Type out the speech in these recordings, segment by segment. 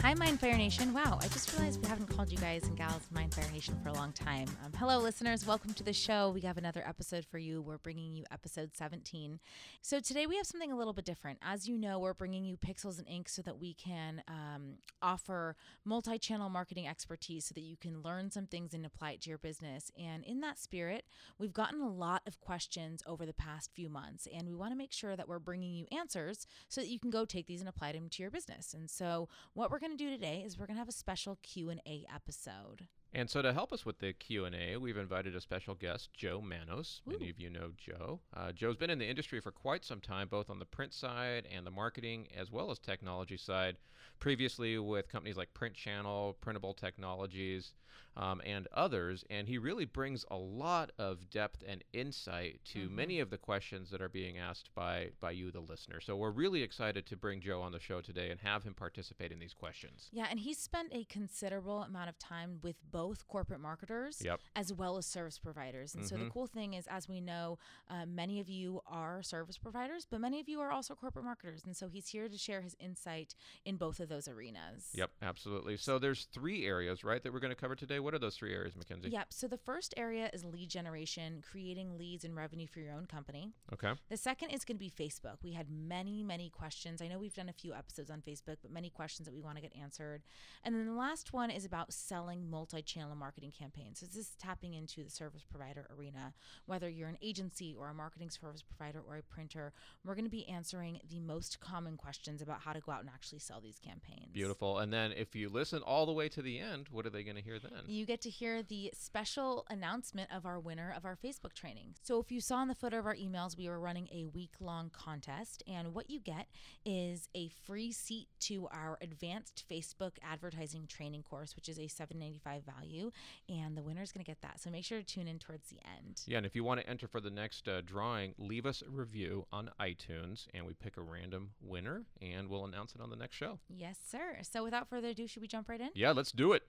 Hi, Mindfire Nation. Wow, I just realized we haven't called you guys and gals Mindfire Nation for a long time. Um, hello, listeners. Welcome to the show. We have another episode for you. We're bringing you episode 17. So today we have something a little bit different. As you know, we're bringing you Pixels and Ink so that we can um, offer multi channel marketing expertise so that you can learn some things and apply it to your business. And in that spirit, we've gotten a lot of questions over the past few months, and we want to make sure that we're bringing you answers so that you can go take these and apply them to your business. And so, what we're going to do today is we're going to have a special Q&A episode. And so to help us with the Q&A, we've invited a special guest, Joe Manos. Ooh. Many of you know Joe. Uh, Joe's been in the industry for quite some time, both on the print side and the marketing, as well as technology side. Previously with companies like Print Channel, Printable Technologies, um, and others. And he really brings a lot of depth and insight to mm-hmm. many of the questions that are being asked by, by you, the listener. So we're really excited to bring Joe on the show today and have him participate in these questions. Yeah, and he spent a considerable amount of time with both corporate marketers yep. as well as service providers. And mm-hmm. so the mm-hmm. cool thing is, as we know, uh, many of you are service providers, but many of you are also corporate marketers. And so he's here to share his insight in both of those arenas. Yep, absolutely. So there's three areas, right, that we're going to cover today. What are those three areas, Mackenzie? Yep. So the first area is lead generation, creating leads and revenue for your own company. Okay. The second is going to be Facebook. We had many, many questions. I know we've done a few episodes on Facebook, but many questions that we want to get answered. And then the last one is about selling multi channel marketing campaigns. So this is tapping into the service provider arena. Whether you're an agency or a marketing service provider or a printer, we're going to be answering the most common questions about how to go out and actually sell these campaigns. Beautiful. And then if you listen all the way to the end, what are they going to hear then? You get to hear the special announcement of our winner of our Facebook training. So if you saw in the footer of our emails, we were running a week long contest, and what you get is a free seat to our advanced Facebook advertising training course, which is a 795 value, and the winner is going to get that. So make sure to tune in towards the end. Yeah, and if you want to enter for the next uh, drawing, leave us a review on iTunes, and we pick a random winner, and we'll announce it on the next show. Yes, sir. So without further ado, should we jump right in? Yeah, let's do it.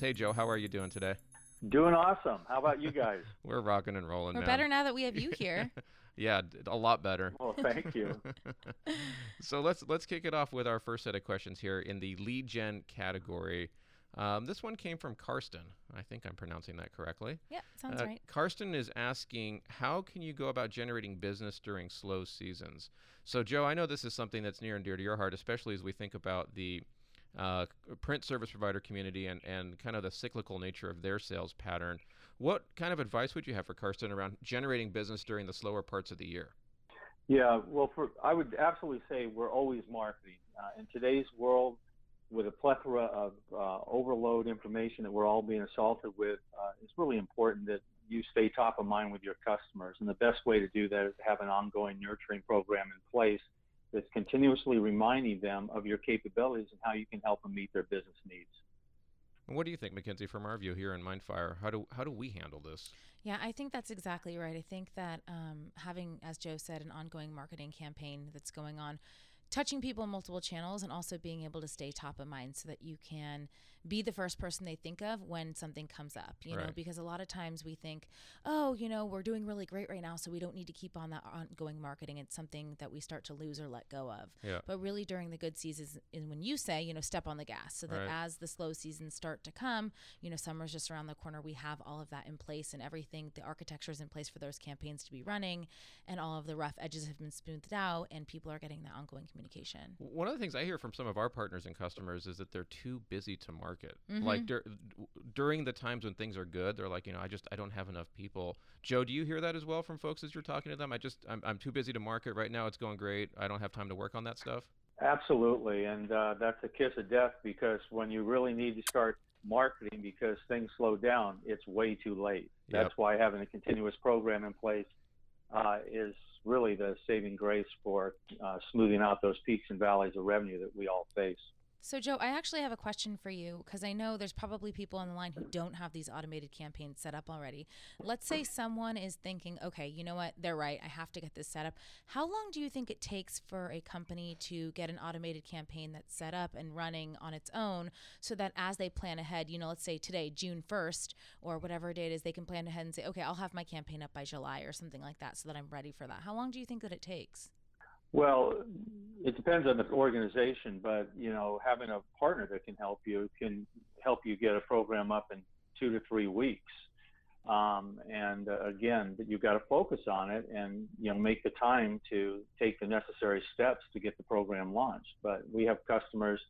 Hey, Joe, how are you doing today? Doing awesome. How about you guys? We're rocking and rolling. We're man. better now that we have you here. yeah, a lot better. Well, thank you. so let's let's kick it off with our first set of questions here in the lead gen category. Um, this one came from Karsten. I think I'm pronouncing that correctly. Yeah, sounds uh, right. Karsten is asking, how can you go about generating business during slow seasons? So, Joe, I know this is something that's near and dear to your heart, especially as we think about the uh, print service provider community and, and kind of the cyclical nature of their sales pattern. What kind of advice would you have for Karsten around generating business during the slower parts of the year? Yeah, well, for I would absolutely say we're always marketing. Uh, in today's world, with a plethora of uh, overload information that we're all being assaulted with, uh, it's really important that you stay top of mind with your customers. And the best way to do that is to have an ongoing nurturing program in place that's continuously reminding them of your capabilities and how you can help them meet their business needs. What do you think, Mackenzie, from our view here in Mindfire? How do how do we handle this? Yeah, I think that's exactly right. I think that um, having, as Joe said, an ongoing marketing campaign that's going on touching people in multiple channels and also being able to stay top of mind so that you can be the first person they think of when something comes up you right. know because a lot of times we think oh you know we're doing really great right now so we don't need to keep on that ongoing marketing it's something that we start to lose or let go of yeah. but really during the good seasons is when you say you know step on the gas so that right. as the slow seasons start to come you know summer's just around the corner we have all of that in place and everything the architecture is in place for those campaigns to be running and all of the rough edges have been smoothed out and people are getting that ongoing communication communication. One of the things I hear from some of our partners and customers is that they're too busy to market. Mm-hmm. Like dur- during the times when things are good, they're like, you know, I just I don't have enough people. Joe, do you hear that as well from folks as you're talking to them? I just I'm, I'm too busy to market right now. It's going great. I don't have time to work on that stuff. Absolutely, and uh, that's a kiss of death because when you really need to start marketing because things slow down, it's way too late. That's yep. why having a continuous program in place uh, is really the saving grace for uh, smoothing out those peaks and valleys of revenue that we all face. So, Joe, I actually have a question for you because I know there's probably people on the line who don't have these automated campaigns set up already. Let's say someone is thinking, okay, you know what? They're right. I have to get this set up. How long do you think it takes for a company to get an automated campaign that's set up and running on its own so that as they plan ahead, you know, let's say today, June 1st, or whatever date is, they can plan ahead and say, okay, I'll have my campaign up by July or something like that so that I'm ready for that? How long do you think that it takes? Well, it depends on the organization, but you know, having a partner that can help you can help you get a program up in two to three weeks. Um, and uh, again, you've got to focus on it and you know make the time to take the necessary steps to get the program launched. But we have customers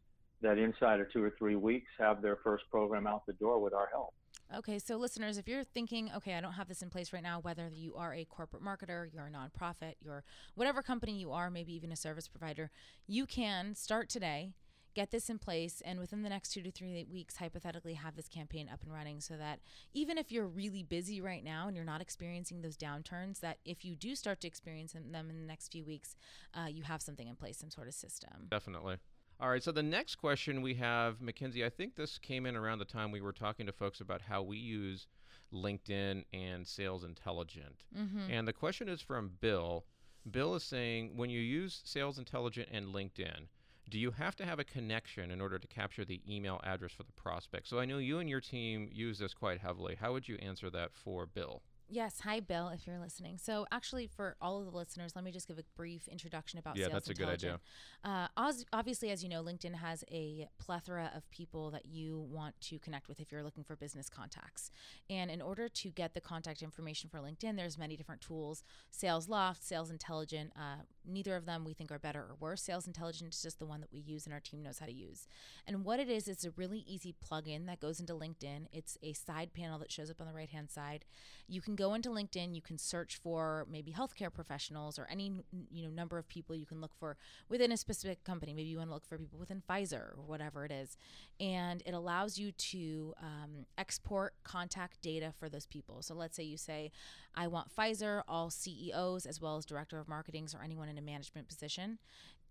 that inside of two or three weeks have their first program out the door with our help. Okay, so listeners, if you're thinking, okay, I don't have this in place right now, whether you are a corporate marketer, you're a nonprofit, you're whatever company you are, maybe even a service provider, you can start today, get this in place, and within the next two to three weeks, hypothetically, have this campaign up and running so that even if you're really busy right now and you're not experiencing those downturns, that if you do start to experience them in the next few weeks, uh, you have something in place, some sort of system. Definitely. All right, so the next question we have, Mackenzie, I think this came in around the time we were talking to folks about how we use LinkedIn and Sales Intelligent. Mm-hmm. And the question is from Bill. Bill is saying when you use Sales Intelligent and LinkedIn, do you have to have a connection in order to capture the email address for the prospect? So I know you and your team use this quite heavily. How would you answer that for Bill? Yes. Hi, Bill, if you're listening. So, actually, for all of the listeners, let me just give a brief introduction about yeah, Sales that's a good idea. Uh, obviously, as you know, LinkedIn has a plethora of people that you want to connect with if you're looking for business contacts. And in order to get the contact information for LinkedIn, there's many different tools Sales Loft, Sales Intelligent. Uh, neither of them we think are better or worse. Sales Intelligent is just the one that we use and our team knows how to use. And what it is, it's a really easy plugin that goes into LinkedIn. It's a side panel that shows up on the right hand side. You can go into LinkedIn, you can search for maybe healthcare professionals or any you know number of people you can look for within a specific company. Maybe you want to look for people within Pfizer or whatever it is, and it allows you to um, export contact data for those people. So let's say you say, I want Pfizer, all CEOs as well as director of marketings or anyone in a management position.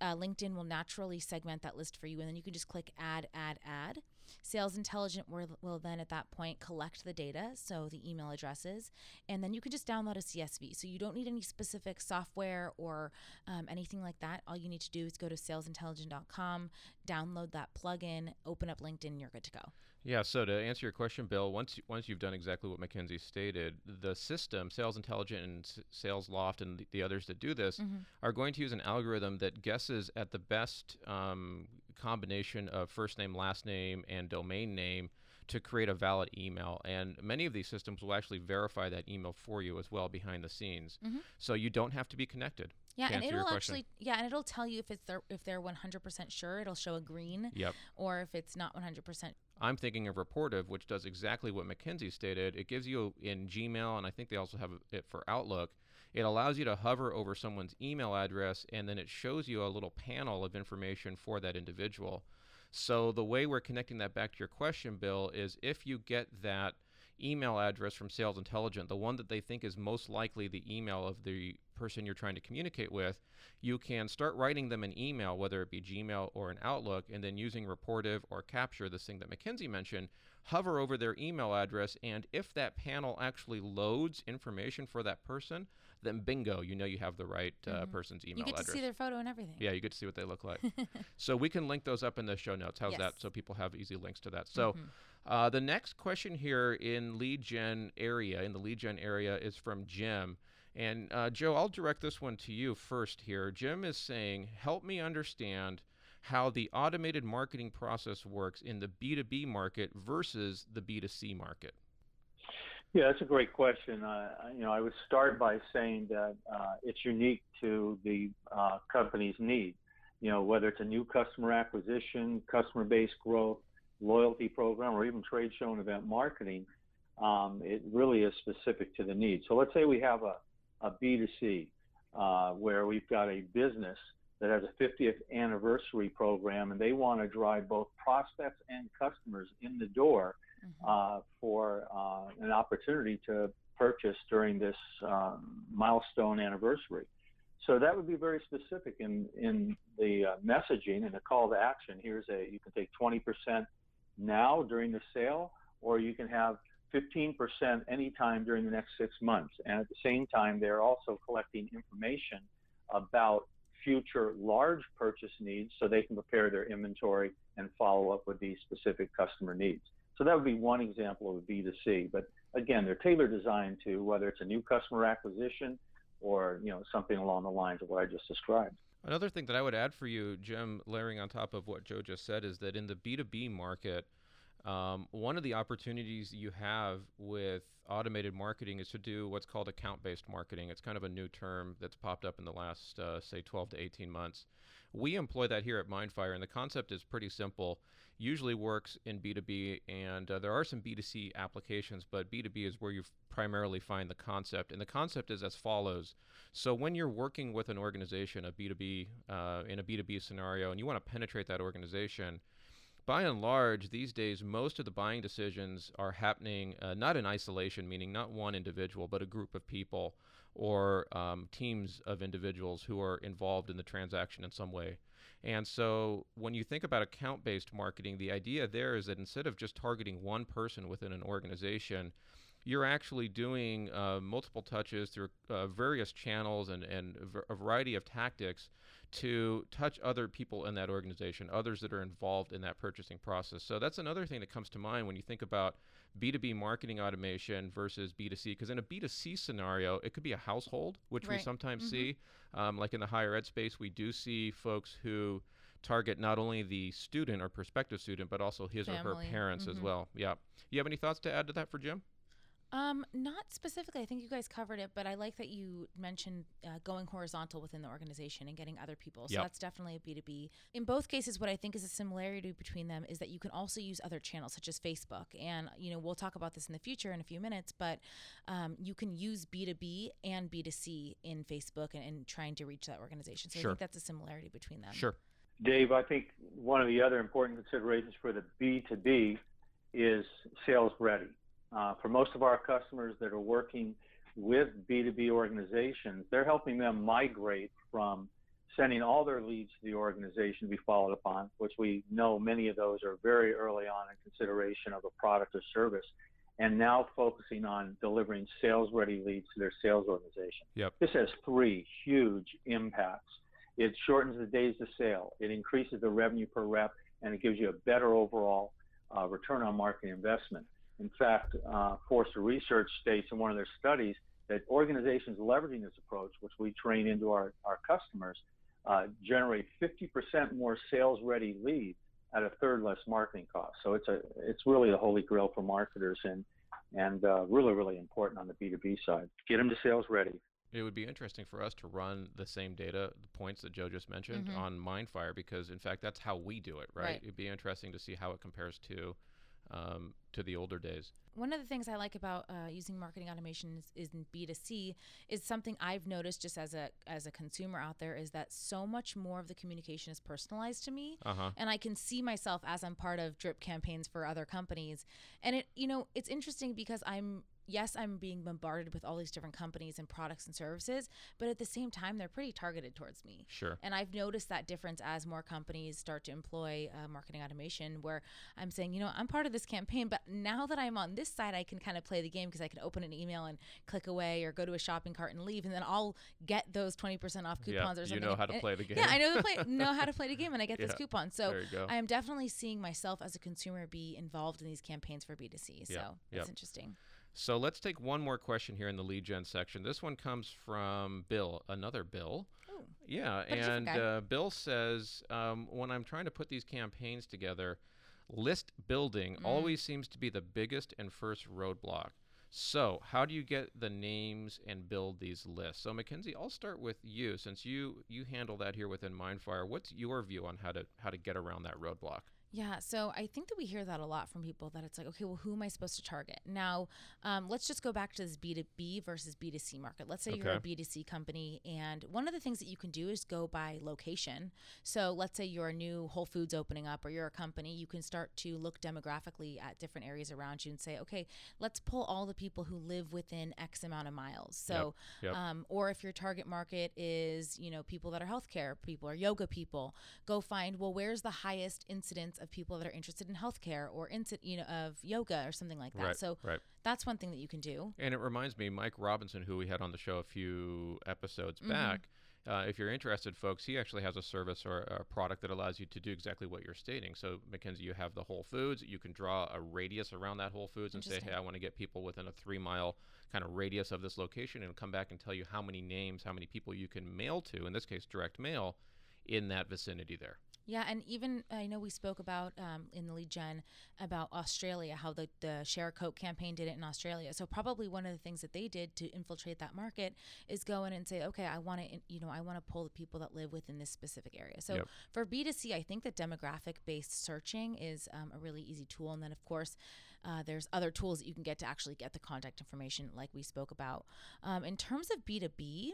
Uh, LinkedIn will naturally segment that list for you, and then you can just click add, add, add Sales Intelligent will, will then at that point collect the data, so the email addresses, and then you can just download a CSV. So you don't need any specific software or um, anything like that. All you need to do is go to salesintelligent.com, download that plugin, open up LinkedIn, and you're good to go. Yeah, so to answer your question, Bill, once once you've done exactly what Mackenzie stated, the system, Sales Intelligent and S- Sales Loft and the, the, others that do this, mm-hmm. are going to use an algorithm that guesses at the best um, combination of first name, last name, and domain name to create a valid email. And many of these systems will actually verify that email for you as well behind the scenes. Mm-hmm. So you don't have to be connected. Yeah, and it'll actually yeah, and it'll tell you if it's their, if they're 100% sure, it'll show a green. Yep. Or if it's not 100%. I'm thinking of Rapportive, which does exactly what Mackenzie stated. It gives you in Gmail, and I think they also have it for Outlook. It allows you to hover over someone's email address, and then it shows you a little panel of information for that individual. So the way we're connecting that back to your question, Bill, is if you get that email address from Sales Intelligent, the one that they think is most likely the email of the person you're trying to communicate with, you can start writing them an email, whether it be Gmail or an Outlook, and then using Rapportive or Capture, this thing that Mackenzie mentioned, hover over their email address. And if that panel actually loads information for that person, then bingo, you know you have the right uh, mm-hmm. person's email address. You get address. to see their photo and everything. Yeah, you get to see what they look like. so we can link those up in the show notes. How's yes. that? So people have easy links to that. So. Mm-hmm. Uh, the next question here in lead gen area, in the lead gen area, is from Jim. And uh, Joe, I'll direct this one to you first here. Jim is saying, help me understand how the automated marketing process works in the B2B market versus the B2C market. Yeah, that's a great question. Uh, you know, I would start by saying that uh, it's unique to the uh, company's need. You know, whether it's a new customer acquisition, customer base growth, loyalty program, or even trade show and event marketing, um, it really is specific to the need. So let's say we have a, a B2C uh, where we've got a business that has a 50th anniversary program and they want to drive both prospects and customers in the door mm-hmm. uh, for uh, an opportunity to purchase during this um, milestone anniversary. So that would be very specific in, in the uh, messaging and the call to action. Here's a, you can take 20% now during the sale, or you can have 15% anytime during the next six months. And at the same time, they're also collecting information about future large purchase needs so they can prepare their inventory and follow up with these specific customer needs. So that would be one example of a B2C. But again, they're tailor designed to whether it's a new customer acquisition or you know something along the lines of what I just described. Another thing that I would add for you, Jim, layering on top of what Joe just said, is that in the B2B market, um, one of the opportunities you have with automated marketing is to do what's called account based marketing. It's kind of a new term that's popped up in the last, uh, say, 12 to 18 months. We employ that here at Mindfire, and the concept is pretty simple. Usually works in B2B, and uh, there are some B2C applications, but B2B is where you primarily find the concept. And the concept is as follows. So when you're working with an organization, a B2B, uh, in a B2B scenario, and you want to penetrate that organization, by and large, these days, most of the buying decisions are happening uh, not in isolation, meaning not one individual, but a group of people or um, teams of individuals who are involved in the transaction in some way. And so when you think about account based marketing, the idea there is that instead of just targeting one person within an organization, you're actually doing uh, multiple touches through uh, various channels and, and a variety of tactics to touch other people in that organization, others that are involved in that purchasing process. So that's another thing that comes to mind when you think about B2B marketing automation versus B2C. Because in a B2C scenario, it could be a household, which right. we sometimes mm-hmm. see. Um, like in the higher ed space, we do see folks who target not only the student or prospective student, but also his Family. or her parents mm-hmm. as well. Yeah. You have any thoughts to add to that for Jim? Um, not specifically. I think you guys covered it, but I like that you mentioned uh, going horizontal within the organization and getting other people. So yep. that's definitely a B2B. In both cases, what I think is a similarity between them is that you can also use other channels such as Facebook. And, you know, we'll talk about this in the future in a few minutes, but um, you can use B2B and B2C in Facebook and, and trying to reach that organization. So sure. I think that's a similarity between them. Sure. Dave, I think one of the other important considerations for the B2B is sales ready. Uh, for most of our customers that are working with B2B organizations, they're helping them migrate from sending all their leads to the organization to be followed upon, which we know many of those are very early on in consideration of a product or service, and now focusing on delivering sales ready leads to their sales organization. Yep. This has three huge impacts. It shortens the days to sale, it increases the revenue per rep, and it gives you a better overall uh, return on marketing investment. In fact, uh, Forrester Research states in one of their studies that organizations leveraging this approach, which we train into our, our customers, uh, generate 50% more sales ready leads at a third less marketing cost. So it's a it's really the holy grail for marketers and and uh, really really important on the B2B side. Get them to sales ready. It would be interesting for us to run the same data, the points that Joe just mentioned, mm-hmm. on Mindfire because in fact that's how we do it, right? right? It'd be interesting to see how it compares to um, to the older days. One of the things I like about uh, using marketing automation is, is in B2C is something I've noticed just as a as a consumer out there is that so much more of the communication is personalized to me, uh-huh. and I can see myself as I'm part of drip campaigns for other companies, and it you know it's interesting because I'm yes, I'm being bombarded with all these different companies and products and services, but at the same time, they're pretty targeted towards me. Sure. And I've noticed that difference as more companies start to employ uh, marketing automation, where I'm saying, you know, I'm part of this campaign, but now that I'm on this side, I can kind of play the game because I can open an email and click away or go to a shopping cart and leave, and then I'll get those 20% off coupons yeah, or something. You know how to play the game. Yeah, I know, the play, know how to play the game, and I get yeah, this coupon. So I am definitely seeing myself as a consumer be involved in these campaigns for B2C. So yeah, that's interesting. So let's take one more question here in the lead gen section. This one comes from Bill, another Bill. Ooh, yeah, and uh, Bill says um, when I'm trying to put these campaigns together, list building mm. always seems to be the biggest and first roadblock. So, how do you get the names and build these lists? So, Mackenzie, I'll start with you since you you handle that here within Mindfire. What's your view on how to how to get around that roadblock? Yeah, so I think that we hear that a lot from people that it's like, okay, well, who am I supposed to target? Now, um, let's just go back to this B2B versus B2C market. Let's say okay. you're a B2C company, and one of the things that you can do is go by location. So let's say you're a new Whole Foods opening up, or you're a company, you can start to look demographically at different areas around you and say, okay, let's pull all the people who live within X amount of miles. So, yep, yep. Um, or if your target market is, you know, people that are healthcare people or yoga people, go find, well, where's the highest incidence of people that are interested in healthcare or into you know of yoga or something like that. Right, so right. that's one thing that you can do. And it reminds me, Mike Robinson, who we had on the show a few episodes mm-hmm. back, uh, if you're interested, folks, he actually has a service or a product that allows you to do exactly what you're stating. So, Mackenzie, you have the Whole Foods. You can draw a radius around that Whole Foods and say, hey, I want to get people within a three mile kind of radius of this location and come back and tell you how many names, how many people you can mail to, in this case, direct mail, in that vicinity there. Yeah, and even I know we spoke about um, in the lead gen about Australia, how the the Share Coke campaign did it in Australia. So probably one of the things that they did to infiltrate that market is go in and say, okay, I want to, you know, I want to pull the people that live within this specific area. So Yep. for B 2 C, I think that demographic based searching is um, a really easy tool, and then of course. Uh, there's other tools that you can get to actually get the contact information, like we spoke about. Um, in terms of B2B,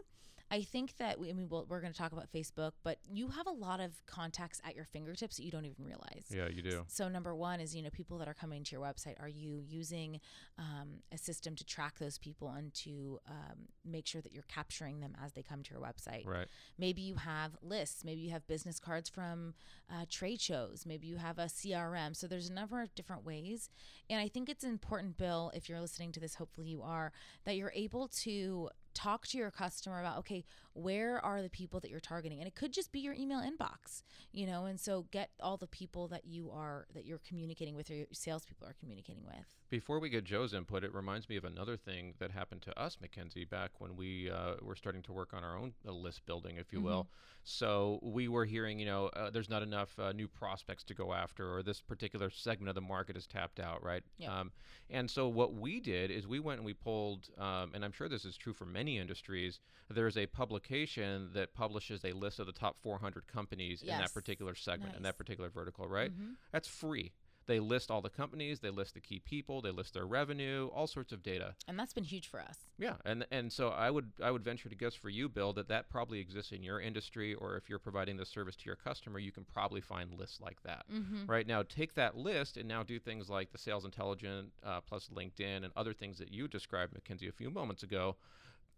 I think that we, I mean, we'll, we're going to talk about Facebook, but you have a lot of contacts at your fingertips that you don't even realize. Yeah, you do. So number one is you know people that are coming to your website. Are you using um, a system to track those people and to um, make sure that you're capturing them as they come to your website? Right. Maybe you have lists. Maybe you have business cards from uh, trade shows. Maybe you have a CRM. So there's a number of different ways. And I think it's important, Bill, if you're listening to this, hopefully you are, that you're able to talk to your customer about okay where are the people that you're targeting and it could just be your email inbox you know and so get all the people that you are that you're communicating with or your salespeople are communicating with Before we get Joe's input, it reminds me of another thing that happened to us, Mackenzie, back when we uh, were starting to work on our own uh, list building, if you will. So we were hearing, you know, uh, there's not enough uh, new prospects to go after, or this particular segment of the market is tapped out, right? Yep. Um, and so what we did is we went and we pulled, um, and I'm sure this is true for many industries. There's a publication that publishes a list of the top 400 companies in that particular segment, in that particular vertical, right? Mhm. That's free. They list all the companies, they list the key people, they list their revenue, all sorts of data. and that's been huge for us Yeah, and and so I would I would venture to guess for you, Bill, that that probably exists in your industry, or if you're providing this service to your customer, you can probably find lists like that. mm-hmm. Right now, take that list and now do things like the Sales Intelligent uh, plus LinkedIn and other things that you described, Mackenzie, a few moments ago.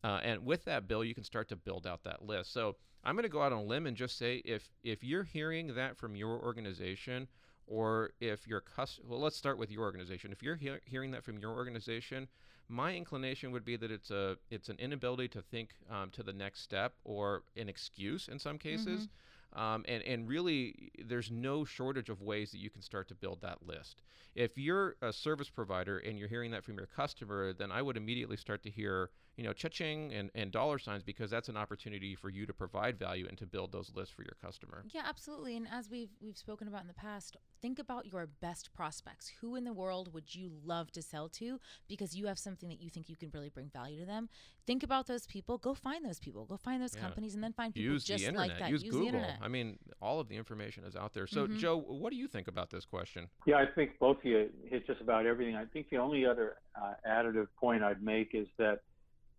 Uh, and with that, Bill, you can start to build out that list. So I'm going to go out on a limb and just say if if you're hearing that from your organization, or if your cus well, let's start with your organization. If you're hear- hearing that from your organization, my inclination would be that it's a it's an inability to think um, to the next step or an excuse in some cases. Um, and, and really, there's no shortage of ways that you can start to build that list. If you're a service provider and you're hearing that from your customer, then I would immediately start to hear, you know, cha-ching and, and dollar signs because that's an opportunity for you to provide value and to build those lists for your customer. Yeah, absolutely. And as we've we've spoken about in the past, think about your best prospects. Who in the world would you love to sell to because you have something that you think you can really bring value to them? Think about those people. Go find those people. Go find those Yeah. companies, and then find people Use just the internet. like that. Use, the Google. internet. I mean, all of the information is out there. So, Mhm. Joe, what do you think about this question? Yeah, I think both of you hit just about everything. I think the only other uh, additive point I'd make is that,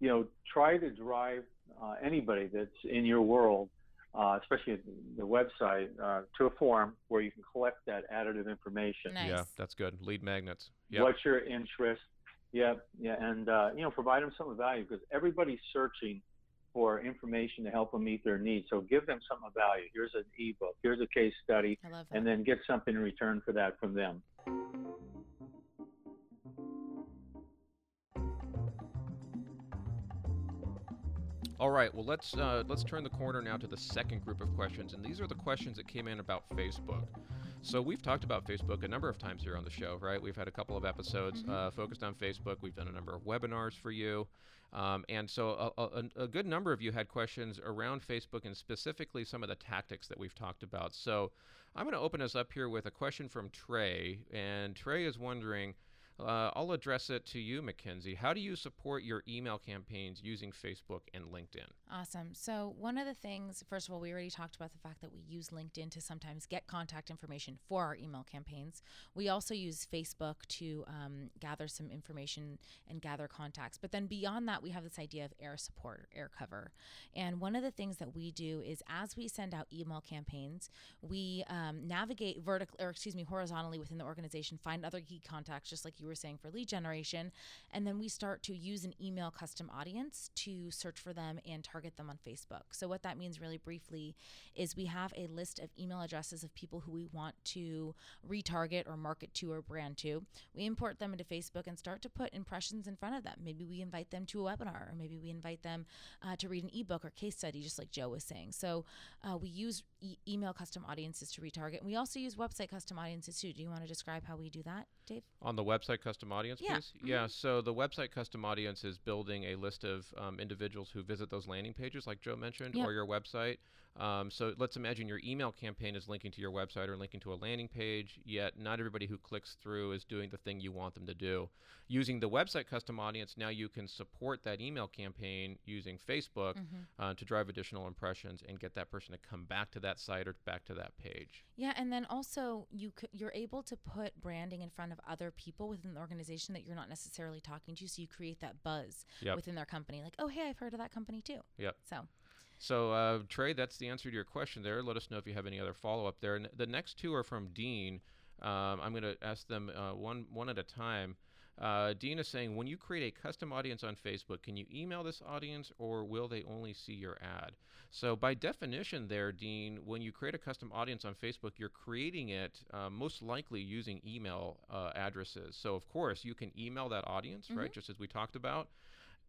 you know, try to drive uh, anybody that's in your world, uh, especially the website, uh, to a form where you can collect that additive information. Nice. Yeah, that's good. Lead magnets. Yeah. What's your interest? Yeah, yeah, and uh, you know, provide them some of value because everybody's searching for information to help them meet their needs. So give them something of value. Here's an ebook. Here's a case study, I love that. and then get something in return for that from them. All right. Well, let's uh, let's turn the corner now to the second group of questions, and these are the questions that came in about Facebook. So we've talked about Facebook a number of times here on the show, right? We've had a couple of episodes uh, focused on Facebook. We've done a number of webinars for you, um, and so a, a, a good number of you had questions around Facebook and specifically some of the tactics that we've talked about. So I'm going to open us up here with a question from Trey, and Trey is wondering. Uh, I'll address it to you, Mackenzie. How do you support your email campaigns using Facebook and LinkedIn? Awesome. So, one of the things, first of all, we already talked about the fact that we use LinkedIn to sometimes get contact information for our email campaigns. We also use Facebook to um, gather some information and gather contacts. But then beyond that, we have this idea of air support air cover. And one of the things that we do is as we send out email campaigns, we um, navigate vertically, or excuse me, horizontally within the organization, find other key contacts, just like you were were saying for lead generation. And then we start to use an email custom audience to search for them and target them on Facebook. So, what that means really briefly is we have a list of email addresses of people who we want to retarget or market to or brand to. We import them into Facebook and start to put impressions in front of them. Maybe we invite them to a webinar, or maybe we invite them uh, to read an ebook or case study, just like Joe was saying. So, uh, we use e- email custom audiences to retarget. And we also use website custom audiences too. Do you want to describe how we do that, Dave? On the website custom audience Yeah. piece? Yeah. So the website custom audience is building a list of um, individuals who visit those landing pages, like Joe mentioned, or your website. Um, so let's imagine your email campaign is linking to your website or linking to a landing page, yet not everybody who clicks through is doing the thing you want them to do. Using the website custom audience, now you can support that email campaign using Facebook uh, to drive additional impressions and get that person to come back to that site or back to that page. Yeah, and then also you c- you're able to put branding in front of other people within the organization that you're not necessarily talking to, so you create that buzz Yep. within their company. Like, oh, hey, I've heard of that company too. Yep. So So, uh, Trey, that's the answer to your question there. Let us know if you have any other follow up there. And the next two are from Dean. Um, I'm going to ask them uh, one one at a time. Uh, Dean is saying, when you create a custom audience on Facebook, can you email this audience or will they only see your ad? So, by definition, there, Dean, when you create a custom audience on Facebook, you're creating it uh, most likely using email uh, addresses. So, of course, you can email that audience, right, just as we talked about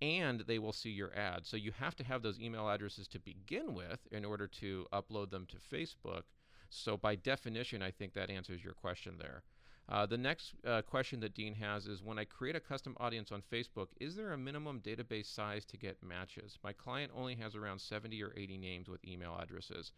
and they will see your ad. So you have to have those email addresses to begin with in order to upload them to Facebook. So by definition, I think that answers your question there. Uh, the next uh, question that Dean has is when I create a custom audience on Facebook, is there a minimum database size to get matches? My client only has around 70 or 80 names with email addresses.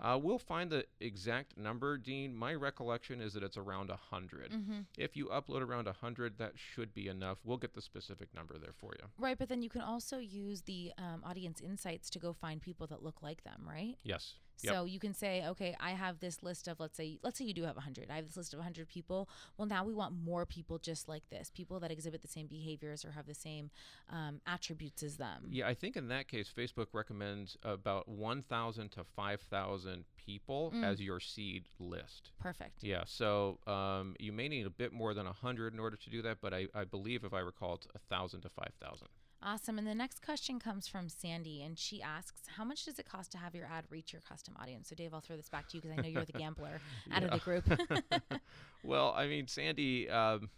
Uh, we'll find the exact number, Dean. My recollection is that it's around 100. If you upload around 100, that should be enough. We'll get the specific number there for you. right, but then you can also use the um, audience insights to go find people that look like them, right? Yes. Yep. So you can say, okay, I have this list of let's say let's say you do have 100. I have this list of 100 people. Well, now we want more people just like this, people that exhibit the same behaviors or have the same um, attributes as them. Yeah, I think in that case, Facebook recommends about 1,000 to 5,000 people as your seed list. Perfect. Yeah, so um, you may need a bit more than 100 in order to do that, but I, I believe, if I recall, it's 1,000 to 5,000. Awesome. And the next question comes from Sandy, and she asks, "How much does it cost to have your ad reach your custom audience?" So, Dave, I'll throw this back to you because I know you're the gambler out of the group. Well, I mean, Sandy, um,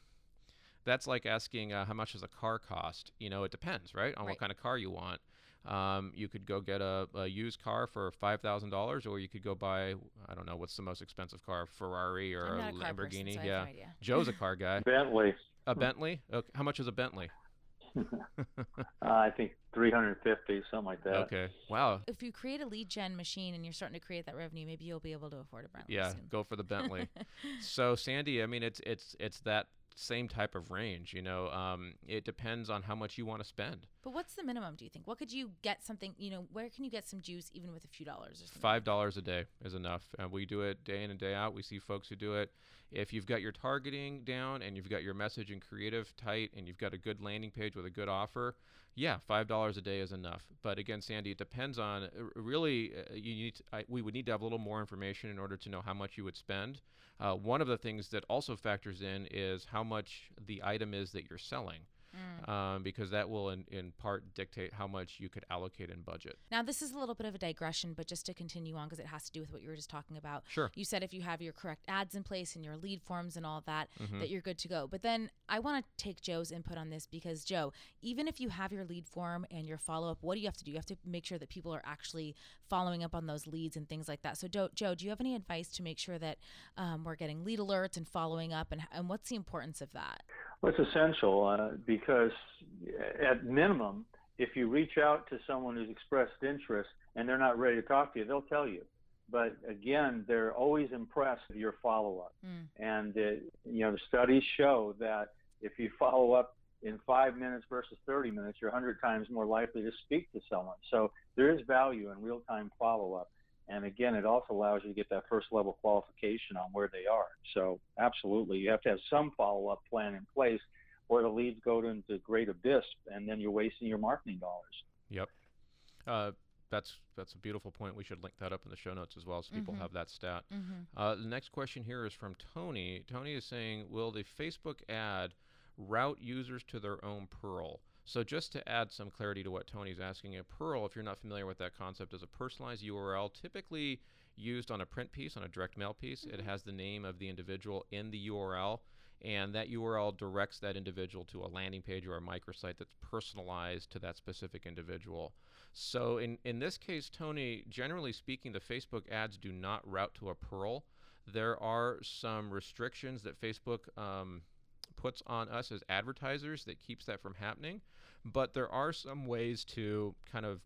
that's like asking uh, how much does a car cost? You know, it depends, right, on Right. what kind of car you want. Um, you could go get a, a used car for five thousand dollars, or you could go buy I don't know what's the most expensive car, Ferrari or I'm a not a car person, Lamborghini. so I have yeah, no idea. Joe's a car guy. Bentley, A Bentley? Okay. How much is a Bentley? uh, I think 350, something like that. Okay. Wow. If you create a lead gen machine and you're starting to create that revenue, maybe you'll be able to afford a Bentley Yeah, soon. go for the Bentley. so Sandy, I mean, it's it's it's that same type of range. You know, um, it depends on how much you want to spend. But what's the minimum? Do you think? What could you get something? You know, where can you get some juice even with a few dollars or? Five dollars a day is enough, and we do it day in and day out. We see folks who do it. If you've got your targeting down and you've got your message and creative tight, and you've got a good landing page with a good offer, yeah, five dollars a day is enough. But again, Sandy, it depends on uh, really. Uh, you need. To, I, we would need to have a little more information in order to know how much you would spend. Uh, one of the things that also factors in is how much the item is that you're selling. Um, because that will in, in part dictate how much you could allocate in budget. Now, this is a little bit of a digression, but just to continue on because it has to do with what you were just talking about. Sure. You said if you have your correct ads in place and your lead forms and all that, Mm-hmm. that you're good to go. But then I want to take Joe's input on this because, Joe, even if you have your lead form and your follow up, what do you have to do? You have to make sure that people are actually following up on those leads and things like that. So, Do- Joe, do you have any advice to make sure that um, we're getting lead alerts and following up? And, and what's the importance of that? Well, it's essential uh, because, at minimum, if you reach out to someone who's expressed interest and they're not ready to talk to you, they'll tell you. But again, they're always impressed with your follow up. Mm. And uh, you know, the studies show that if you follow up in five minutes versus 30 minutes, you're 100 times more likely to speak to someone. So there is value in real time follow up. And again, it also allows you to get that first level qualification on where they are. So absolutely, you have to have some follow up plan in place, or the leads go into great abyss, and then you're wasting your marketing dollars. Yep. Uh, that's that's a beautiful point. We should link that up in the show notes as well, so people Mhm. have that stat. Mm-hmm. Uh, the next question here is from Tony. Tony is saying, "Will the Facebook ad route users to their own PURL?" So just to add some clarity to what Tony's asking, a PURL, if you're not familiar with that concept, is a personalized URL typically used on a print piece, on a direct mail piece. Mm-hmm. It has the name of the individual in the URL, and that URL directs that individual to a landing page or a microsite that's personalized to that specific individual. So in, in this case, Tony, generally speaking, the Facebook ads do not route to a PURL. There are some restrictions that Facebook um, puts on us as advertisers that keeps that from happening. But there are some ways to kind of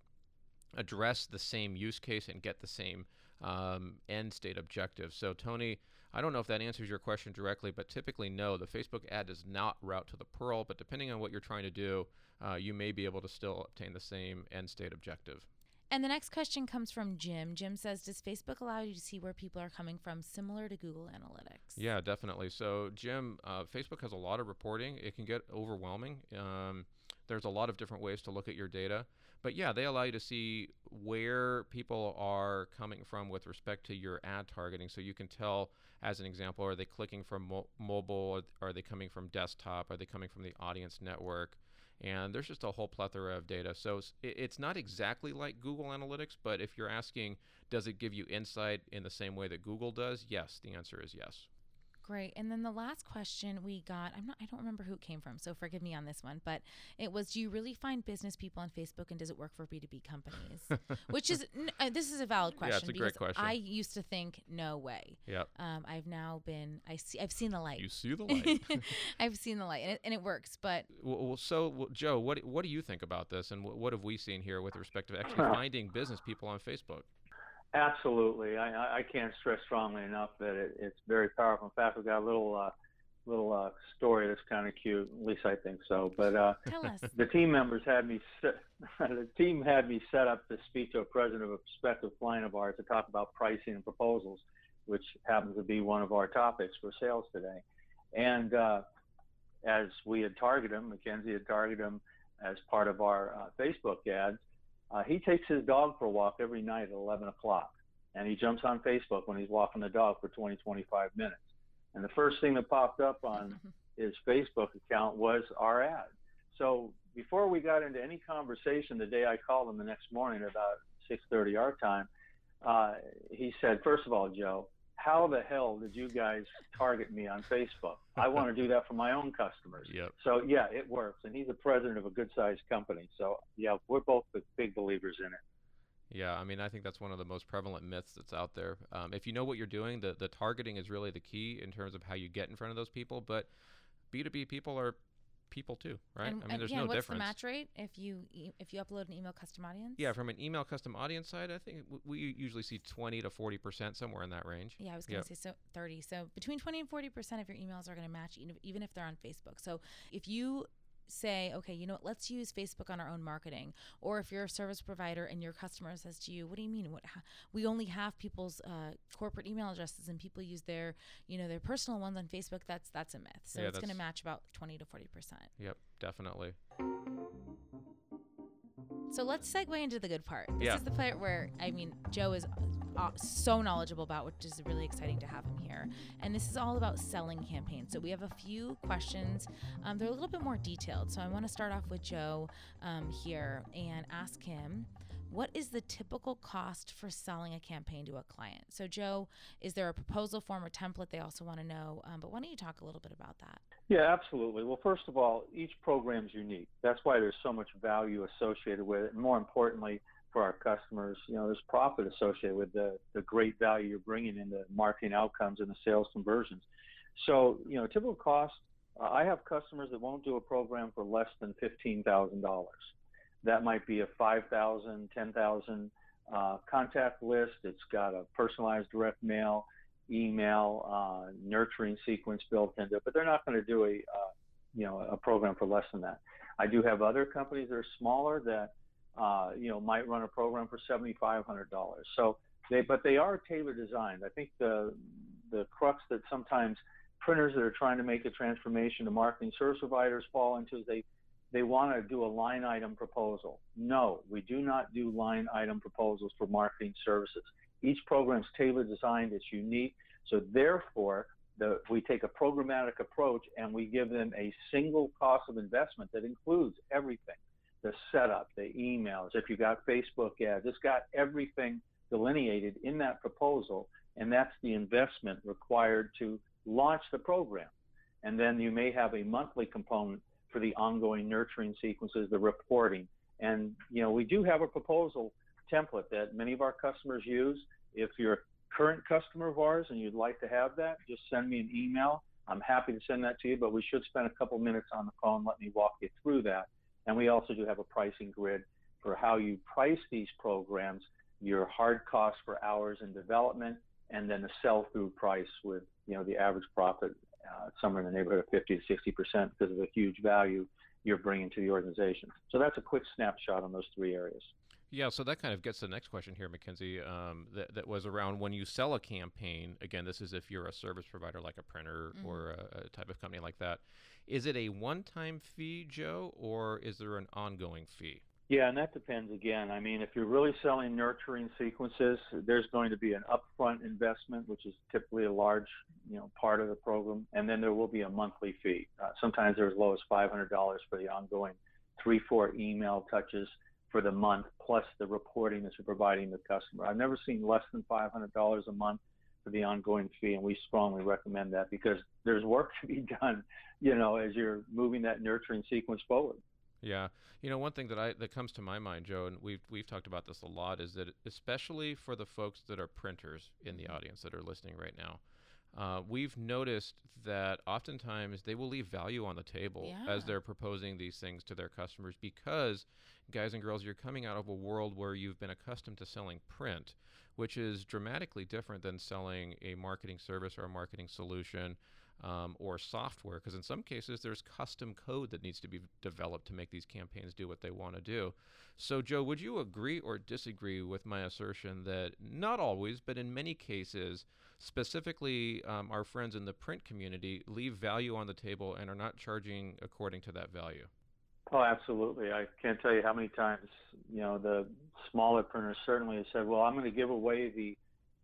address the same use case and get the same um, end state objective. So, Tony, I don't know if that answers your question directly, but typically, no, the Facebook ad does not route to the PURL. But depending on what you're trying to do, uh, you may be able to still obtain the same end state objective. And the next question comes from Jim. Jim says, Does Facebook allow you to see where people are coming from, similar to Google Analytics? Yeah, definitely. So, Jim, uh, Facebook has a lot of reporting. It can get overwhelming. Um, there's a lot of different ways to look at your data. But yeah, they allow you to see where people are coming from with respect to your ad targeting. So you can tell, as an example, are they clicking from mo- mobile? Are they coming from desktop? Are they coming from the audience network? and there's just a whole plethora of data. So it's not exactly like Google Analytics, but if you're asking, does it give you insight in the same way that Google does? Yes, the answer is yes. Great. And then the last question we got, I'm not I don't remember who it came from, so forgive me on this one, but it was do you really find business people on Facebook and does it work for B2B companies? Which is uh, this is a valid question yeah, it's a great question. I used to think no way. Yep. Um, I've now been I see I've seen the light. You see the light. I've seen the light and it, and it works, but well, so well, Joe, what what do you think about this and what, what have we seen here with respect to actually finding business people on Facebook? Absolutely, I, I can't stress strongly enough that it, it's very powerful. In fact, we've got a little uh, little uh, story that's kind of cute. At least I think so. But uh, the team members had me set, the team had me set up to speak to a president of a prospective client of ours to talk about pricing and proposals, which happens to be one of our topics for sales today. And uh, as we had targeted him, Mackenzie had targeted him as part of our uh, Facebook ads uh, he takes his dog for a walk every night at 11 o'clock, and he jumps on Facebook when he's walking the dog for 20, 25 minutes. And the first thing that popped up on his Facebook account was our ad. So before we got into any conversation, the day I called him the next morning about 6:30 our time, uh, he said, first of all, Joe, how the hell did you guys target me on Facebook? I want to do that for my own customers. Yep. So yeah, it works. And he's the president of a good sized company. So yeah, we're both big believers in it. Yeah, I mean, I think that's one of the most prevalent myths that's out there. Um, if you know what you're doing, the, the targeting is really the key in terms of how you get in front of those people. But B2B people are people too, right? And, I mean, there's yeah, no what's difference. the match rate if you e- if you upload an email custom audience? Yeah, from an email custom audience side, I think w- we usually see 20 to 40 percent somewhere in that range. Yeah, I was going to yep. say so 30. So between 20 and 40 percent of your emails are going to match, even if they're on Facebook. So if you say, okay, you know what, let's use Facebook on our own marketing. Or if you're a service provider and your customer says to you, what do you mean? What we only have people's uh, corporate email addresses and people use their, you know, their personal ones on Facebook. That's that's a myth. So yeah, it's going to match about 20 to 40 percent. Yep, definitely. So let's segue into the good part. This yeah. is the part where I mean, Joe is uh, so knowledgeable about, which is really exciting to have him here. And this is all about selling campaigns. So we have a few questions. Um, they're a little bit more detailed. So I want to start off with Joe um, here and ask him. What is the typical cost for selling a campaign to a client? So, Joe, is there a proposal form or template they also want to know? Um, but why don't you talk a little bit about that? Yeah, absolutely. Well, first of all, each program is unique. That's why there's so much value associated with it. And more importantly, for our customers, you know, there's profit associated with the, the great value you're bringing in the marketing outcomes and the sales conversions. So, you know, typical cost, uh, I have customers that won't do a program for less than $15,000. That might be a 5,000, 10,000 uh, contact list. It's got a personalized direct mail, email, uh, nurturing sequence built into it, but they're not going to do a, uh, you know, a program for less than that. I do have other companies that are smaller that uh, you know, might run a program for $7,500. So they, but they are tailor designed. I think the, the crux that sometimes printers that are trying to make a transformation to marketing service providers fall into is they, they want to do a line item proposal. No, we do not do line item proposals for marketing services. Each program is tailor designed, it's unique. So therefore, the, we take a programmatic approach and we give them a single cost of investment that includes everything the setup, the emails, if you've got Facebook ads, it's got everything delineated in that proposal, and that's the investment required to launch the program. And then you may have a monthly component for the ongoing nurturing sequences, the reporting. And, you know, we do have a proposal template that many of our customers use. If you're a current customer of ours and you'd like to have that, just send me an email. I'm happy to send that to you, but we should spend a couple minutes on the phone. Let me walk you through that. And we also do have a pricing grid for how you price these programs, your hard costs for hours in development, and then the sell-through price with you know the average profit uh, somewhere in the neighborhood of 50 to 60 percent because of the huge value you're bringing to the organization. So that's a quick snapshot on those three areas. Yeah, so that kind of gets to the next question here, Mackenzie. Um, that, that was around when you sell a campaign. Again, this is if you're a service provider like a printer mm-hmm. or a, a, type of company like that. Is it a one-time fee, Joe, or is there an ongoing fee? Yeah, and that depends again. I mean, if you're really selling nurturing sequences, there's going to be an upfront investment, which is typically a large, you know, part of the program, and then there will be a monthly fee. Uh, sometimes they're as low as $500 for the ongoing three, four email touches for the month, plus the reporting that you're providing the customer. I've never seen less than $500 a month for the ongoing fee, and we strongly recommend that because there's work to be done, you know, as you're moving that nurturing sequence forward. Yeah, you know, one thing that I that comes to my mind, Joe, and we've we've talked about this a lot, is that especially for the folks that are printers in the mm-hmm. audience that are listening right now, uh, we've noticed that oftentimes they will leave value on the table yeah. as they're proposing these things to their customers because, guys and girls, you're coming out of a world where you've been accustomed to selling print, which is dramatically different than selling a marketing service or a marketing solution um, or software, because in some cases there's custom code that needs to be developed to make these campaigns do what they want to do. So, Joe, would you agree or disagree with my assertion that not always, but in many cases, specifically um, our friends in the print community leave value on the table and are not charging according to that value? Oh, absolutely. I can't tell you how many times, you know, the smaller printers certainly have said, well, I'm going to give away the,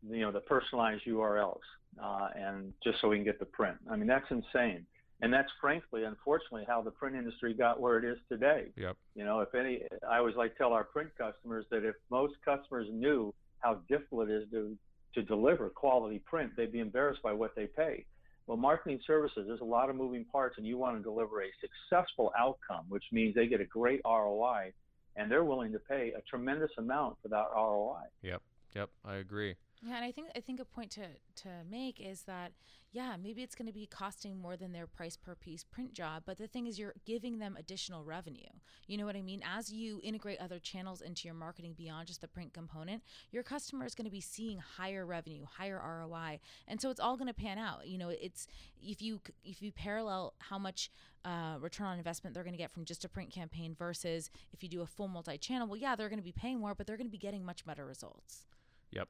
you know, the personalized URLs uh, and just so we can get the print. I mean, that's insane. And that's frankly, unfortunately, how the print industry got where it is today. Yep. You know, if any, I always like tell our print customers that if most customers knew how difficult it is to to deliver quality print, they'd be embarrassed by what they pay. Well, marketing services, there's a lot of moving parts, and you want to deliver a successful outcome, which means they get a great ROI, and they're willing to pay a tremendous amount for that ROI. Yep, yep, I agree. Yeah, and I think I think a point to to make is that yeah, maybe it's going to be costing more than their price per piece print job, but the thing is you're giving them additional revenue. You know what I mean? As you integrate other channels into your marketing beyond just the print component, your customer is going to be seeing higher revenue, higher ROI, and so it's all going to pan out. You know, it's if you if you parallel how much uh, return on investment they're going to get from just a print campaign versus if you do a full multi-channel, well, yeah, they're going to be paying more, but they're going to be getting much better results. Yep.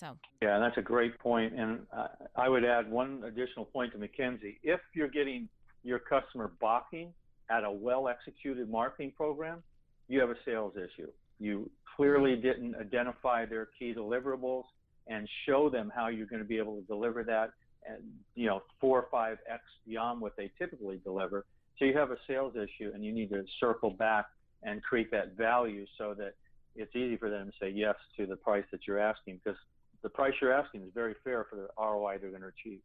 So yeah, that's a great point. and uh, I would add one additional point to Mackenzie. If you're getting your customer balking at a well-executed marketing program, you have a sales issue. You clearly didn't identify their key deliverables and show them how you're going to be able to deliver that, and you know four or five x beyond what they typically deliver. So you have a sales issue, and you need to circle back and create that value so that it's easy for them to say yes to the price that you're asking because the price you're asking is very fair for the ROI they're going to achieve.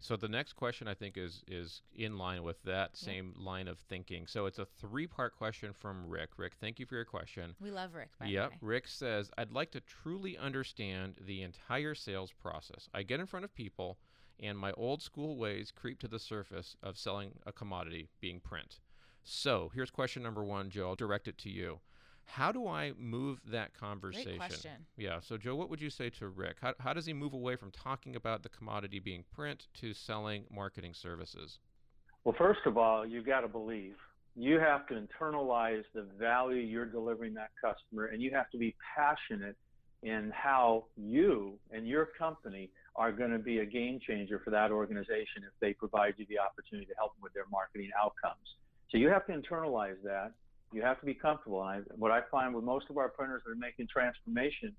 So the next question I think is is in line with that same yeah. line of thinking. So it's a three-part question from Rick. Rick, thank you for your question. We love Rick. yep. Rick says, "I'd like to truly understand the entire sales process. I get in front of people, and my old school ways creep to the surface of selling a commodity, being print. So here's question number one, Joe. I'll direct it to you. How do I move that conversation? Great question. Yeah. So, Joe, what would you say to Rick? How, how does he move away from talking about the commodity being print to selling marketing services? Well, first of all, you've got to believe. You have to internalize the value you're delivering that customer, and you have to be passionate in how you and your company are going to be a game changer for that organization if they provide you the opportunity to help them with their marketing outcomes. So you have to internalize that you have to be comfortable. I, what I find with most of our printers that are making transformation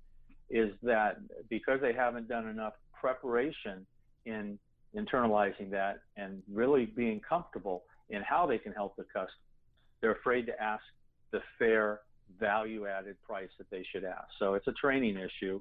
is that because they haven't done enough preparation in internalizing that and really being comfortable in how they can help the customer. They're afraid to ask the fair value added price that they should ask. So it's a training issue.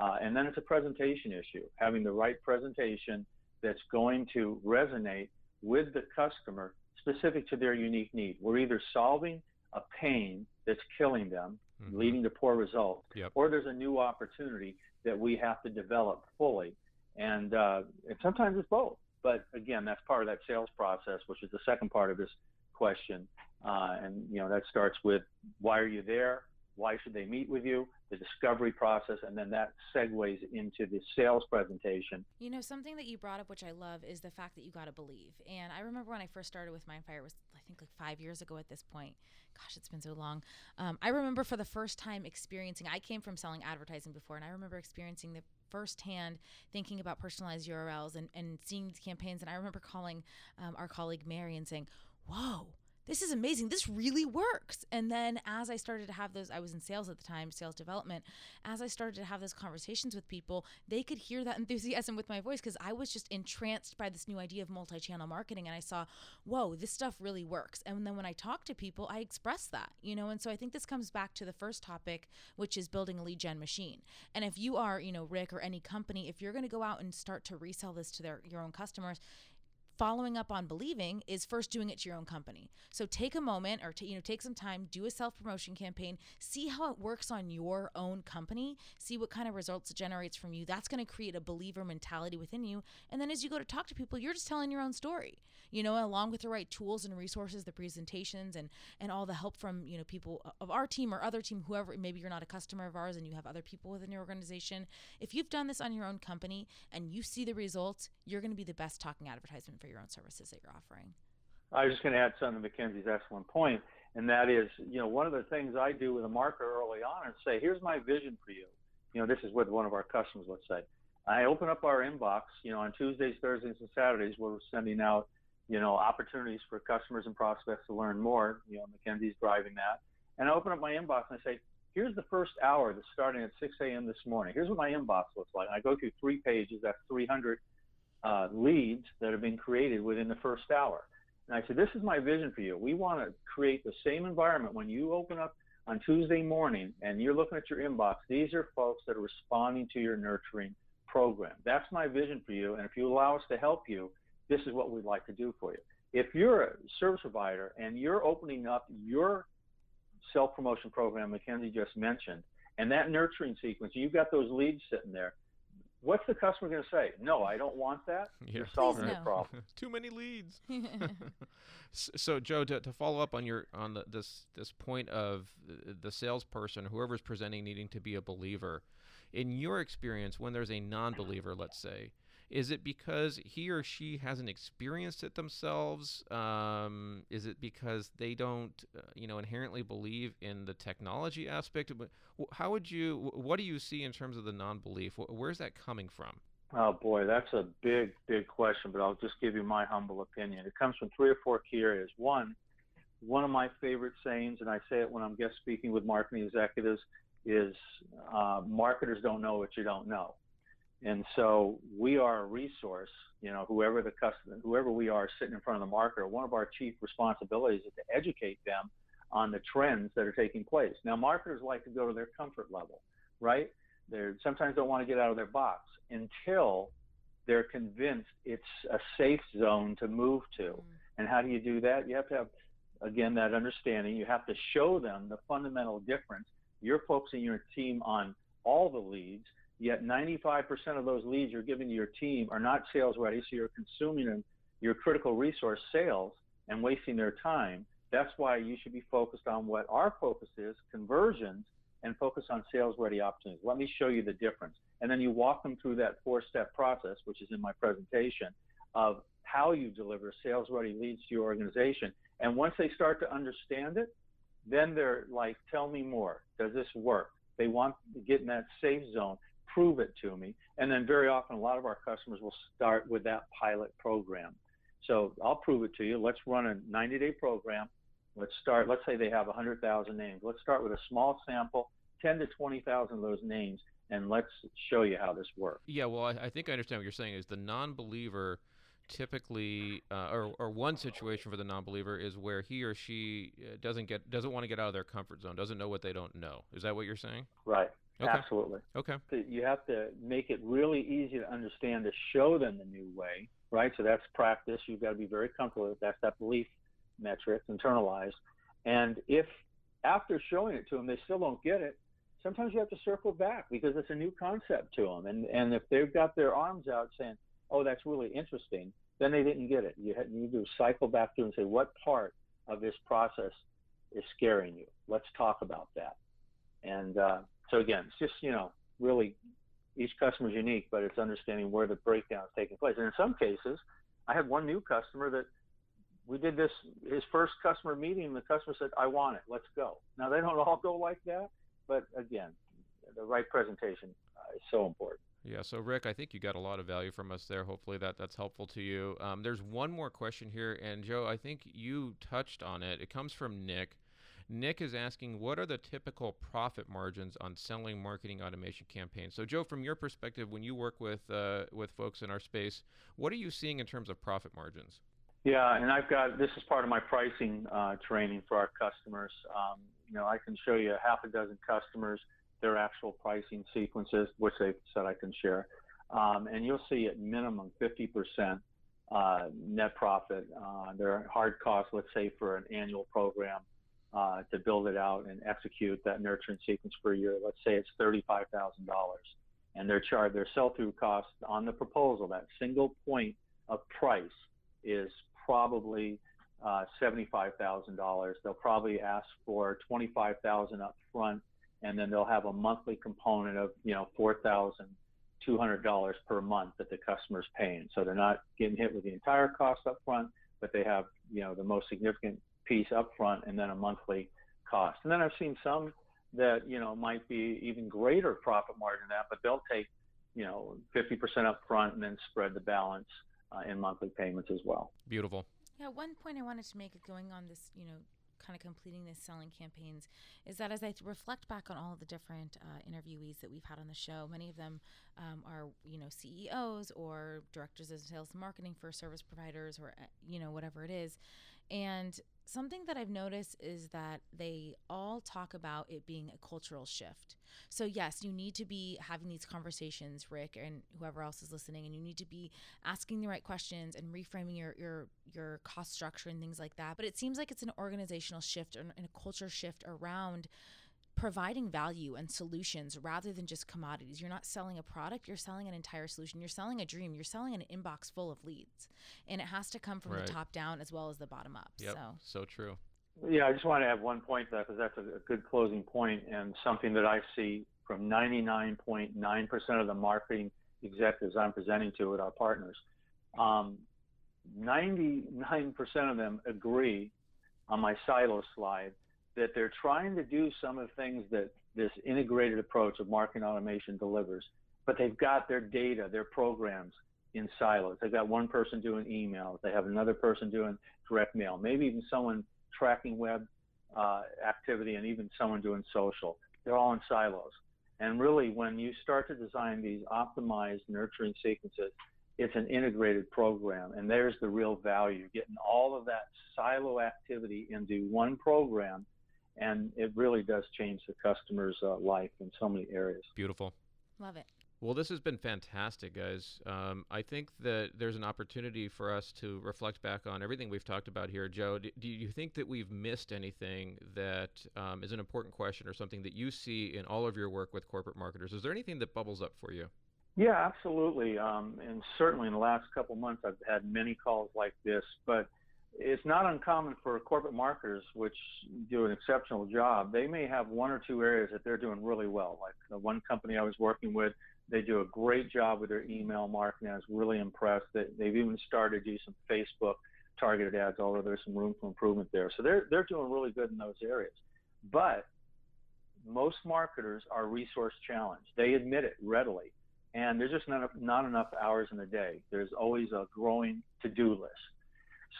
Uh, and then it's a presentation issue, having the right presentation that's going to resonate with the customer specific to their unique need. We're either solving a pain that's killing them, mm-hmm. leading to poor results, yep. or there's a new opportunity that we have to develop fully. And, uh, and sometimes it's both. But again, that's part of that sales process, which is the second part of this question. Uh, and you know that starts with why are you there? Why should they meet with you? The discovery process, and then that segues into the sales presentation. You know, something that you brought up, which I love, is the fact that you got to believe. And I remember when I first started with Mindfire, it was I think like five years ago at this point. Gosh, it's been so long. Um, I remember for the first time experiencing. I came from selling advertising before, and I remember experiencing the firsthand thinking about personalized URLs and, and seeing these campaigns. And I remember calling um, our colleague Mary and saying, Whoa, this is amazing. This really works. And then as I started to have those, I was in sales at the time, sales development. As I started to have those conversations with people, they could hear that enthusiasm with my voice because I was just entranced by this new idea of multi channel marketing. And I saw, whoa, this stuff really works. And then when I talk to people, I express that, you know? And so I think this comes back to the first topic, which is building a lead gen machine. And if you are, you know, Rick or any company, if you're going to go out and start to resell this to their your own customers, following up on believing is first doing it to your own company. So take a moment or to, you know take some time, do a self-promotion campaign, see how it works on your own company, see what kind of results it generates from you. That's going to create a believer mentality within you. And then as you go to talk to people, you're just telling your own story. You know, along with the right tools and resources, the presentations and and all the help from, you know, people of our team or other team whoever maybe you're not a customer of ours and you have other people within your organization. If you've done this on your own company and you see the results, you're going to be the best talking advertisement for your own services that you're offering. I was just going to add something to Mackenzie's excellent point, and that is, you know, one of the things I do with a marketer early on is say, here's my vision for you. You know, this is with one of our customers, let's say. I open up our inbox, you know, on Tuesdays, Thursdays, and Saturdays, we're sending out, you know, opportunities for customers and prospects to learn more. You know, Mackenzie's driving that. And I open up my inbox and I say, here's the first hour that's starting at 6 a.m. this morning. Here's what my inbox looks like. And I go through three pages. That's 300 uh, leads that have been created within the first hour. And I said, This is my vision for you. We want to create the same environment when you open up on Tuesday morning and you're looking at your inbox. These are folks that are responding to your nurturing program. That's my vision for you. And if you allow us to help you, this is what we'd like to do for you. If you're a service provider and you're opening up your self promotion program, Mackenzie just mentioned, and that nurturing sequence, you've got those leads sitting there what's the customer going to say? No, I don't want that. Yeah. You're solving the problem. Too many leads. so, Joe, to, to follow up on your on the, this this point of the salesperson, whoever's presenting, needing to be a believer. In your experience, when there's a non-believer, let's say, is it because he or she hasn't experienced it themselves? Um, is it because they don't, uh, you know, inherently believe in the technology aspect? How would you? What do you see in terms of the non-belief? Where's that coming from? Oh boy, that's a big, big question. But I'll just give you my humble opinion. It comes from three or four key areas. One, one of my favorite sayings, and I say it when I'm guest speaking with marketing executives, is uh, marketers don't know what you don't know. And so we are a resource, you know, whoever the customer, whoever we are sitting in front of the marketer, one of our chief responsibilities is to educate them on the trends that are taking place. Now, marketers like to go to their comfort level, right? They sometimes don't want to get out of their box until they're convinced it's a safe zone to move to. Mm. And how do you do that? You have to have, again, that understanding. You have to show them the fundamental difference. You're focusing your team on all the leads Yet 95% of those leads you're giving to your team are not sales ready, so you're consuming your critical resource sales and wasting their time. That's why you should be focused on what our focus is, conversions, and focus on sales ready opportunities. Let me show you the difference. And then you walk them through that four step process, which is in my presentation, of how you deliver sales ready leads to your organization. And once they start to understand it, then they're like, tell me more. Does this work? They want to get in that safe zone prove it to me. And then very often, a lot of our customers will start with that pilot program. So I'll prove it to you. Let's run a 90 day program. Let's start, let's say they have 100,000 names. Let's start with a small sample, 10 to 20,000 of those names, and let's show you how this works. Yeah, well, I, I think I understand what you're saying is the non believer typically, uh, or, or one situation for the non-believer is where he or she uh, doesn't get doesn't want to get out of their comfort zone, doesn't know what they don't know. Is that what you're saying? Right. Okay. Absolutely. Okay. You have to make it really easy to understand to show them the new way, right? So that's practice. You've got to be very comfortable with that's that belief metric, internalized. And if after showing it to them they still don't get it, sometimes you have to circle back because it's a new concept to them. And and if they've got their arms out saying, "Oh, that's really interesting," then they didn't get it. You need to cycle back through and say, "What part of this process is scaring you? Let's talk about that." And uh, so again, it's just you know really each customer is unique, but it's understanding where the breakdown is taking place. And in some cases, I had one new customer that we did this his first customer meeting. The customer said, "I want it. Let's go." Now they don't all go like that, but again, the right presentation uh, is so important. Yeah, so Rick, I think you got a lot of value from us there. Hopefully that that's helpful to you. Um, there's one more question here, and Joe, I think you touched on it. It comes from Nick. Nick is asking, what are the typical profit margins on selling marketing automation campaigns? So, Joe, from your perspective, when you work with uh, with folks in our space, what are you seeing in terms of profit margins? Yeah, and I've got this is part of my pricing uh, training for our customers. Um, you know, I can show you half a dozen customers their actual pricing sequences, which they said I can share, um, and you'll see at minimum 50% uh, net profit. Uh, their hard costs, let's say for an annual program, uh, to build it out and execute that nurturing sequence per year. Let's say it's $35,000 and their chart, their sell-through cost on the proposal, that single point of price is probably uh, $75,000. They'll probably ask for 25,000 up front and then they'll have a monthly component of, you know, $4,200 per month that the customer's paying. So they're not getting hit with the entire cost up front, but they have, you know, the most significant piece up front and then a monthly cost. And then I've seen some that, you know, might be even greater profit margin than that, but they'll take, you know, 50% up front and then spread the balance uh, in monthly payments as well. Beautiful. Yeah, one point I wanted to make going on this, you know, kind of completing these selling campaigns is that as I reflect back on all of the different uh, interviewees that we've had on the show, many of them um, are, you know, CEOs or directors of sales and marketing for service providers or, uh, you know, whatever it is. And something that I've noticed is that they all talk about it being a cultural shift. So, yes, you need to be having these conversations, Rick, and whoever else is listening, and you need to be asking the right questions and reframing your, your, your cost structure and things like that. But it seems like it's an organizational shift and a culture shift around providing value and solutions rather than just commodities. You're not selling a product, you're selling an entire solution. You're selling a dream. You're selling an inbox full of leads. And it has to come from right. the top down as well as the bottom up. Yep, so so true. Yeah, I just want to add one point to that because that's a, a good closing point and something that I see from 99.9% of the marketing executives I'm presenting to with our partners. Um, 99% of them agree on my silo slide that they're trying to do some of the things that this integrated approach of marketing automation delivers, but they've got their data, their programs in silos. They've got one person doing emails, they have another person doing direct mail, maybe even someone tracking web uh, activity, and even someone doing social. They're all in silos. And really, when you start to design these optimized nurturing sequences, it's an integrated program, and there's the real value getting all of that silo activity into one program and it really does change the customer's uh, life in so many areas. Beautiful. Love it. Well, this has been fantastic, guys. Um, I think that there's an opportunity for us to reflect back on everything we've talked about here. Joe, do, do you think that we've missed anything that um, is an important question or something that you see in all of your work with corporate marketers? Is there anything that bubbles up for you? Yeah, absolutely. Um, and certainly in the last couple months, I've had many calls like this. But it's not uncommon for corporate marketers, which do an exceptional job. They may have one or two areas that they're doing really well. Like the one company I was working with, they do a great job with their email marketing. I was really impressed. That they've even started to do some Facebook targeted ads, although there's some room for improvement there. So they're they're doing really good in those areas. But most marketers are resource challenged. They admit it readily, and there's just not not enough hours in the day. There's always a growing to-do list.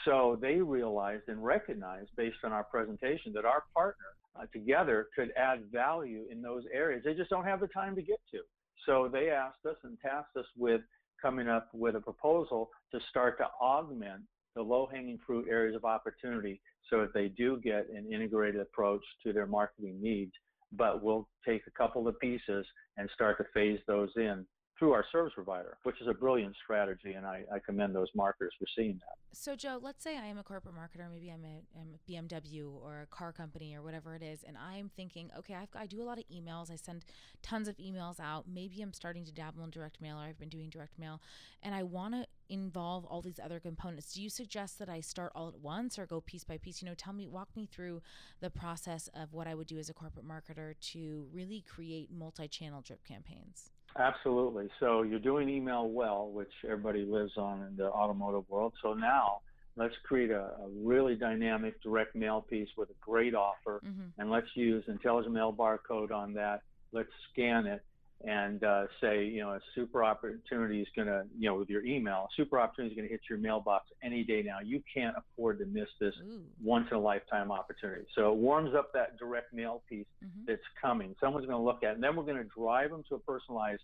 So they realized and recognized, based on our presentation, that our partner uh, together could add value in those areas. They just don't have the time to get to. So they asked us and tasked us with coming up with a proposal to start to augment the low-hanging fruit areas of opportunity so that they do get an integrated approach to their marketing needs. But we'll take a couple of pieces and start to phase those in through our service provider, which is a brilliant strategy, and I, I, commend those marketers for seeing that. So, Joe, let's say I am a corporate marketer, maybe I'm a, I'm a BMW or a car company or whatever it is, and I'm thinking, okay, I've, I do a lot of emails, I send tons of emails out. Maybe I'm starting to dabble in direct mail, or I've been doing direct mail, and I want to involve all these other components. Do you suggest that I start all at once or go piece by piece? You know, tell me, walk me through the process of what I would do as a corporate marketer to really create multi channel drip campaigns. Absolutely. So you're doing email well, which everybody lives on in the automotive world. So now let's create a, a really dynamic direct mail piece with a great offer, mm-hmm. and let's use intelligent mail barcode on that. Let's scan it, and uh, say, you know, a super opportunity is going to, you know, with your email, a super opportunity is going to hit your mailbox any day now. You can't afford to miss this Ooh. once in a lifetime opportunity. So it warms up that direct mail piece mm-hmm. that's coming. Someone's going to look at it, and then we're going to drive them to a personalized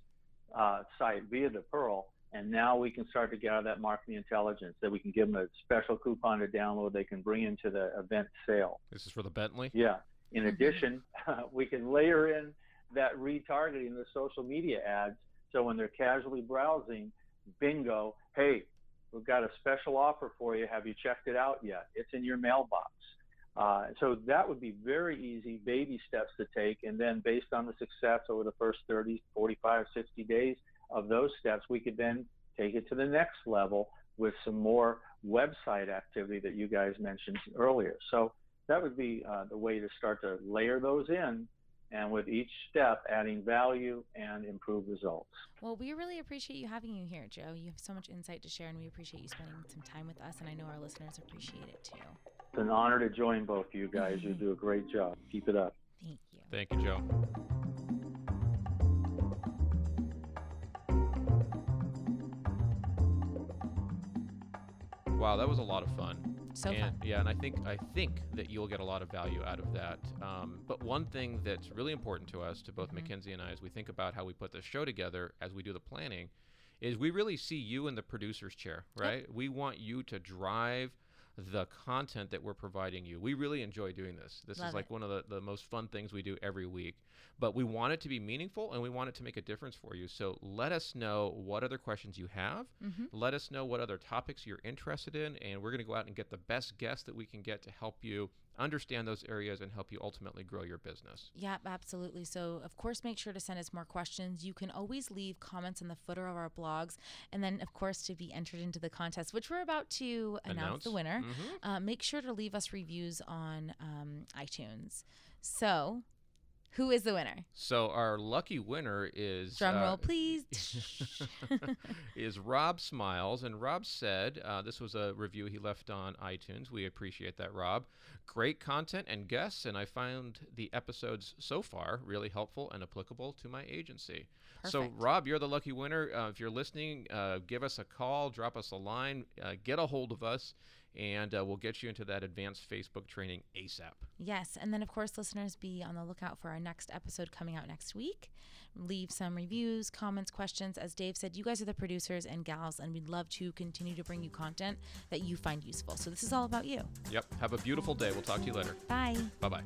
uh, site via the PURL. And now we can start to gather that marketing intelligence that we can give them a special coupon to download they can bring into the event sale. This is for the Bentley? Yeah. In mm-hmm. addition, we can layer in that retargeting the social media ads. So when they're casually browsing, bingo, hey, we've got a special offer for you. Have you checked it out yet? It's in your mailbox. Uh, so that would be very easy baby steps to take. And then based on the success over the first 30, 45, 60 days of those steps, we could then take it to the next level with some more website activity that you guys mentioned earlier. So that would be uh, the way to start to layer those in and with each step adding value and improved results. Well, we really appreciate you having you here, Joe. You have so much insight to share, and we appreciate you spending some time with us, and I know our listeners appreciate it too. It's an honor to join both of you guys. you do a great job. Keep it up. Thank you. Thank you, Joe. Wow, that was a lot of fun. So and, fun. Yeah, and I think I think that you'll get a lot of value out of that. Um, but one thing that's really important to us, to both mm-hmm. Mackenzie and I, as we think about how we put this show together, as we do the planning, is we really see you in the producer's chair, right? Yep. We want you to drive the content that we're providing you. We really enjoy doing this. This Love is like it. one of the, the most fun things we do every week. But we want it to be meaningful and we want it to make a difference for you. So let us know what other questions you have. Mm-hmm. Let us know what other topics you're interested in. And we're going to go out and get the best guests that we can get to help you understand those areas and help you ultimately grow your business. Yeah, absolutely. So, of course, make sure to send us more questions. You can always leave comments in the footer of our blogs. And then, of course, to be entered into the contest, which we're about to announce, announce. the winner, mm-hmm. uh, make sure to leave us reviews on um, iTunes. So, who is the winner? So our lucky winner is drum roll, uh, please. is Rob Smiles, and Rob said uh, this was a review he left on iTunes. We appreciate that, Rob. Great content and guests, and I found the episodes so far really helpful and applicable to my agency. Perfect. So, Rob, you're the lucky winner. Uh, if you're listening, uh, give us a call, drop us a line, uh, get a hold of us and uh, we'll get you into that advanced Facebook training ASAP. Yes. And then, of course, listeners, be on the lookout for our next episode coming out next week. Leave some reviews, comments, questions. As Dave said, you guys are the producers and gals, and we'd love to continue to bring you content that you find useful. So, this is all about you. Yep. Have a beautiful day. We'll talk to you later. Bye. Bye bye.